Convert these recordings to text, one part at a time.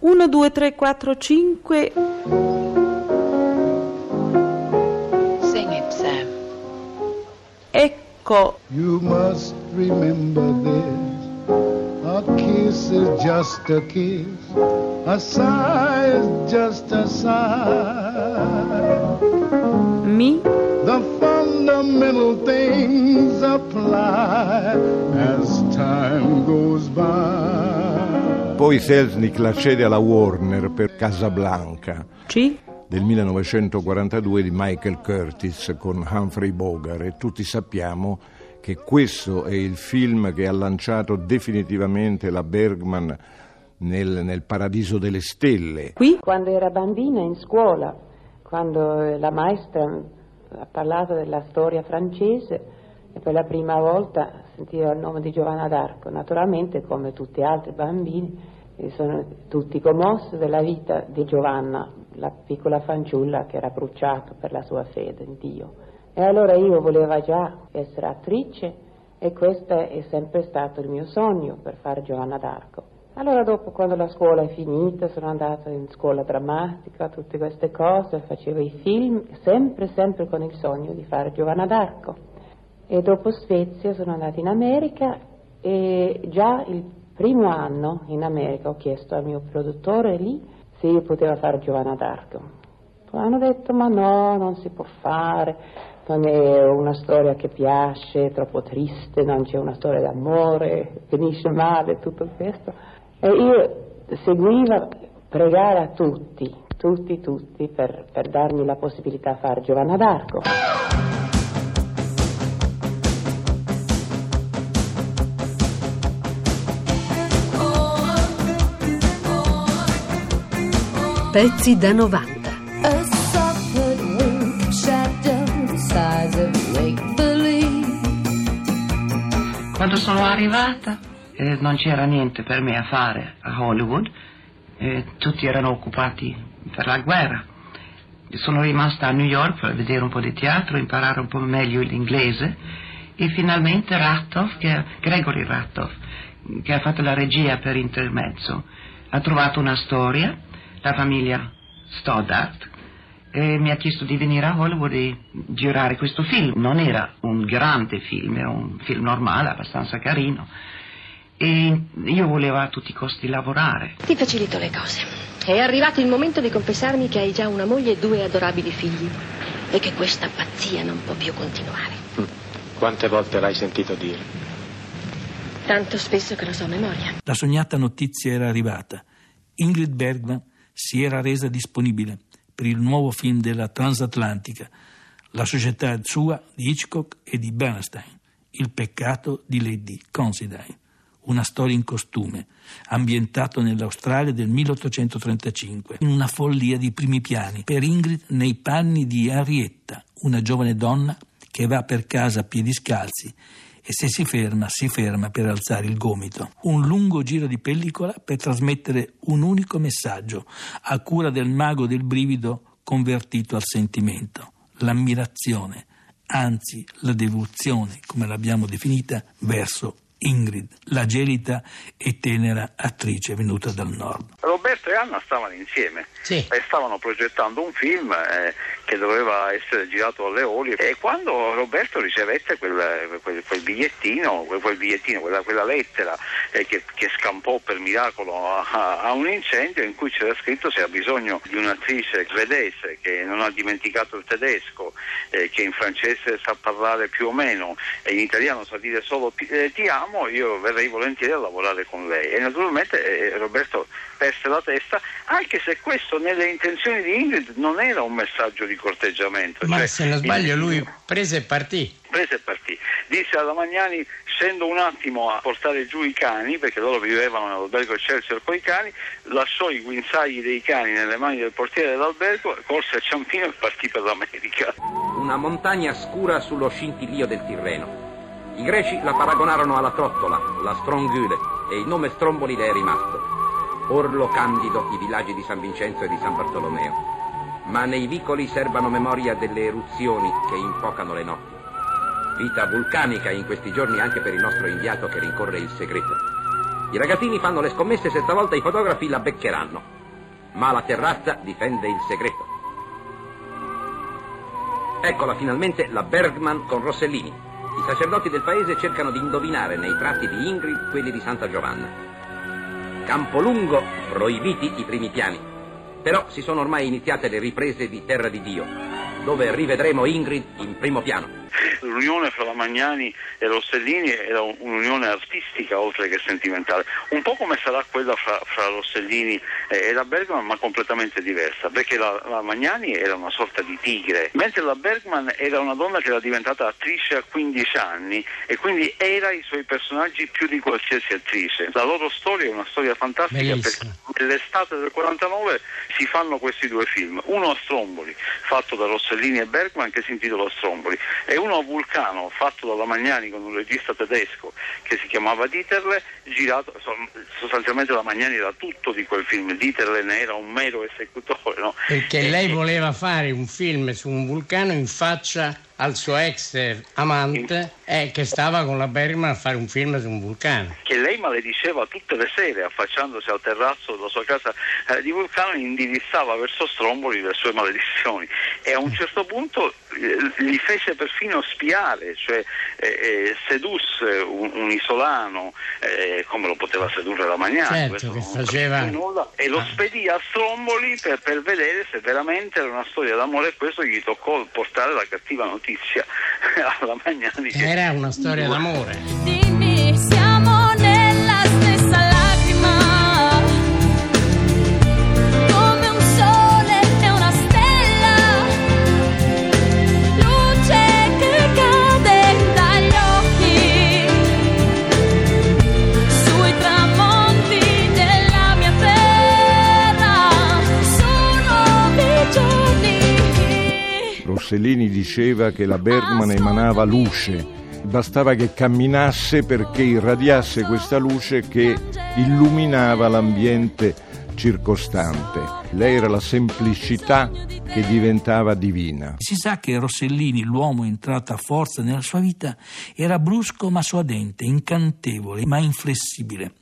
1, 2, 3, 4, 5. Sing it, Sam. Ecco, You must remember this. A kiss is just a kiss. A sigh is just a sigh. mi, fundamental things apply as time goes by. Poi Selznick la cede alla Warner per Casablanca ci, del 1942 di Michael Curtis con Humphrey Bogart e tutti sappiamo che questo è il film che ha lanciato definitivamente la Bergman nel, nel paradiso delle stelle. qui, Quando era bambina in scuola, quando la maestra ha parlato della storia francese e per la prima volta sentiva il nome di Giovanna d'Arco, naturalmente come tutti gli altri bambini eh, sono tutti commossi della vita di Giovanna, la piccola fanciulla che era bruciata per la sua fede in Dio. E allora io volevo già essere attrice e questo è sempre stato il mio sogno per fare Giovanna d'Arco. Allora dopo quando la scuola è finita sono andata in scuola drammatica, tutte queste cose, facevo i film, sempre, sempre con il sogno di fare Giovanna d'Arco. E dopo Svezia sono andata in America e già il primo anno in America ho chiesto al mio produttore lì se io potevo fare Giovanna d'Arco. Hanno detto ma no, non si può fare, non è una storia che piace, è troppo triste, non c'è una storia d'amore, finisce male, tutto questo. E io seguivo pregare a tutti, tutti, tutti, per, per darmi la possibilità di fare Giovanna d'Arco. Pezzi da 90. A soft wing shadow the size of make believe. Quando sono arrivata non c'era niente per me a fare a Hollywood, eh, tutti erano occupati per la guerra. Sono rimasta a New York per vedere un po' di teatro, imparare un po' meglio l'inglese e finalmente Rattoff, che, Gregory Rattoff, che ha fatto la regia per intermezzo, ha trovato una storia, la famiglia Stoddart, e mi ha chiesto di venire a Hollywood e girare questo film. Non era un grande film, era un film normale, abbastanza carino. E io volevo a tutti i costi lavorare. Ti facilito le cose. È arrivato il momento di confessarmi che hai già una moglie e due adorabili figli e che questa pazzia non può più continuare. Quante volte l'hai sentito dire? Tanto spesso che lo so a memoria. La sognata notizia era arrivata. Ingrid Bergman si era resa disponibile per il nuovo film della Transatlantica, la società sua di Hitchcock e di Bernstein, Il peccato di Lady Considine, una storia in costume, ambientato nell'Australia del 1835, in una follia di primi piani, per Ingrid nei panni di Henrietta, una giovane donna che va per casa a piedi scalzi e se si ferma, si ferma per alzare il gomito. Un lungo giro di pellicola per trasmettere un unico messaggio, a cura del mago del brivido convertito al sentimento, l'ammirazione, anzi la devozione, come l'abbiamo definita, verso Ingrid, la gelida e tenera attrice venuta dal nord. Roberto e Anna stavano insieme Sì. e stavano progettando un film eh, che doveva essere girato alle Oli e quando Roberto ricevette quel, quel- quel bigliettino, quel, bigliettino, quella, quella lettera eh, che, che scampò per miracolo a, a un incendio in cui c'era scritto se ha bisogno di un'attrice svedese che non ha dimenticato il tedesco, eh, che in francese sa parlare più o meno e in italiano sa dire solo eh, ti amo, io verrei volentieri a lavorare con lei. E naturalmente eh, Roberto perse la testa, anche se questo nelle intenzioni di Ingrid non era un messaggio di corteggiamento. Ma cioè, se non sbaglio il- lui prese e partì. prese e partì. Disse alla Magnani scendo un attimo a portare giù i cani, perché loro vivevano nell'albergo Excelsior con i cani, lasciò i guinzagli dei cani nelle mani del portiere dell'albergo, corse a Ciampino e partì per l'America. Una montagna scura sullo scintillio del Tirreno. I greci la paragonarono alla trottola, la strongule, e il nome Stromboli le è rimasto. Orlo candido i villaggi di San Vincenzo e di San Bartolomeo. Ma nei vicoli serbano memoria delle eruzioni che infocano le notti. Vita vulcanica in questi giorni anche per il nostro inviato che rincorre il segreto. I ragazzini fanno le scommesse se stavolta i fotografi la beccheranno. Ma la terrazza difende il segreto. Eccola finalmente la Bergman con Rossellini. I sacerdoti del paese cercano di indovinare nei tratti di Ingrid quelli di Santa Giovanna. Campolungo, proibiti i primi piani. Però si sono ormai iniziate le riprese di Terra di Dio, dove rivedremo Ingrid in primo piano. L'unione fra la Magnani e Rossellini era un'unione artistica oltre che sentimentale, un po' come sarà quella fra, fra Rossellini e la Bergman, ma completamente diversa, perché la, la, Magnani era una sorta di tigre, mentre la Bergman era una donna che era diventata attrice a 15 anni e quindi era i suoi personaggi più di qualsiasi attrice. La loro storia è una storia fantastica Bellissimo. perché nell'estate del 49 si fanno questi due film, uno a Stromboli, fatto da Rossellini e Bergman che si intitola Stromboli, e uno a Vulcano fatto dalla Magnani con un regista tedesco che si chiamava Dieterle, girato sostanzialmente la Magnani era tutto di quel film, Dieterle ne era un mero esecutore. No? Perché lei voleva fare un film su un vulcano in faccia al suo ex amante eh, che stava con la Bergman a fare un film su un vulcano. che lei malediceva tutte le sere affacciandosi al terrazzo della sua casa eh, di Vulcano indirizzava verso Stromboli le sue maledizioni e a un certo punto eh, gli fece perfino spiare cioè eh, eh, sedusse un, un isolano eh, come lo poteva sedurre la Magnani Certo, faceva- nulla, e lo spedì a Stromboli per, per vedere se veramente era una storia d'amore e questo gli toccò portare la cattiva notizia alla Magnani Era una storia d'amore. Diceva che la Bergman emanava luce, bastava che camminasse perché irradiasse questa luce che illuminava l'ambiente circostante. Lei era la semplicità che diventava divina. Si sa che Rossellini, l'uomo entrato a forza nella sua vita, era brusco ma suadente, incantevole ma inflessibile.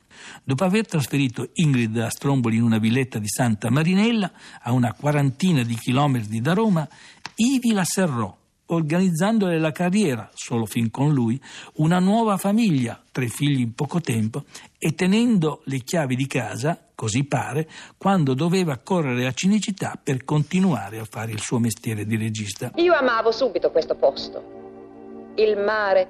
Dopo aver trasferito Ingrid a Stromboli in una villetta di Santa Marinella, a una quarantina di chilometri da Roma, ivi la serrò, organizzandole la carriera, solo fin con lui, una nuova famiglia, tre figli in poco tempo, e tenendo le chiavi di casa, così pare, quando doveva correre a Cinecittà per continuare a fare il suo mestiere di regista. Io amavo subito questo posto. Il mare,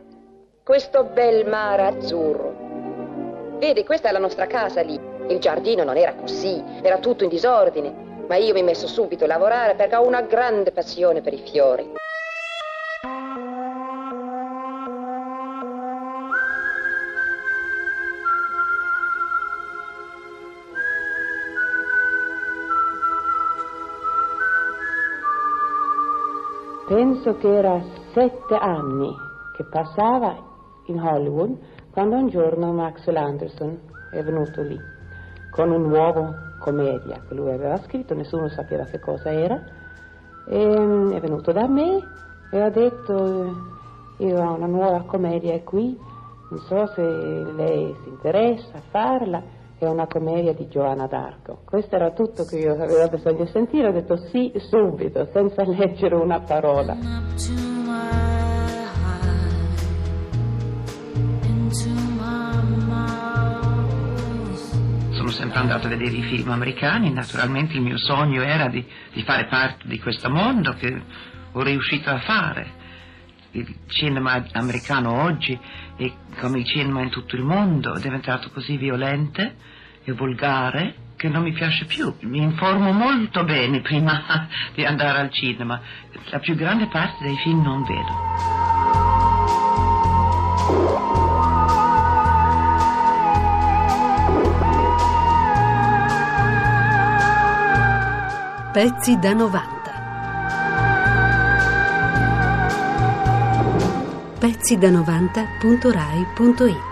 questo bel mare azzurro. Vedi, questa è la nostra casa lì. Il giardino non era così, era tutto in disordine. Ma io mi messo subito a lavorare perché ho una grande passione per i fiori. Penso che era sette anni che passava in Hollywood quando un giorno Max Landerson è venuto lì con un nuovo commedia che lui aveva scritto, nessuno sapeva che cosa era, e mm, è venuto da me e ha detto io ho una nuova commedia qui, non so se lei si interessa a farla, è una commedia di Giovanna d'Arco. Questo era tutto che io avevo bisogno di sentire, ho detto sì subito, senza leggere una parola. Sono sempre andato a vedere i film americani, naturalmente il mio sogno era di, di fare parte di questo mondo che ho riuscito a fare. Il cinema americano oggi, come il cinema in tutto il mondo, è diventato così violente e volgare che non mi piace più. Mi informo molto bene prima di andare al cinema. La più grande parte dei film non vedo. Pezzi da 90. Pezzi da 90.rai.it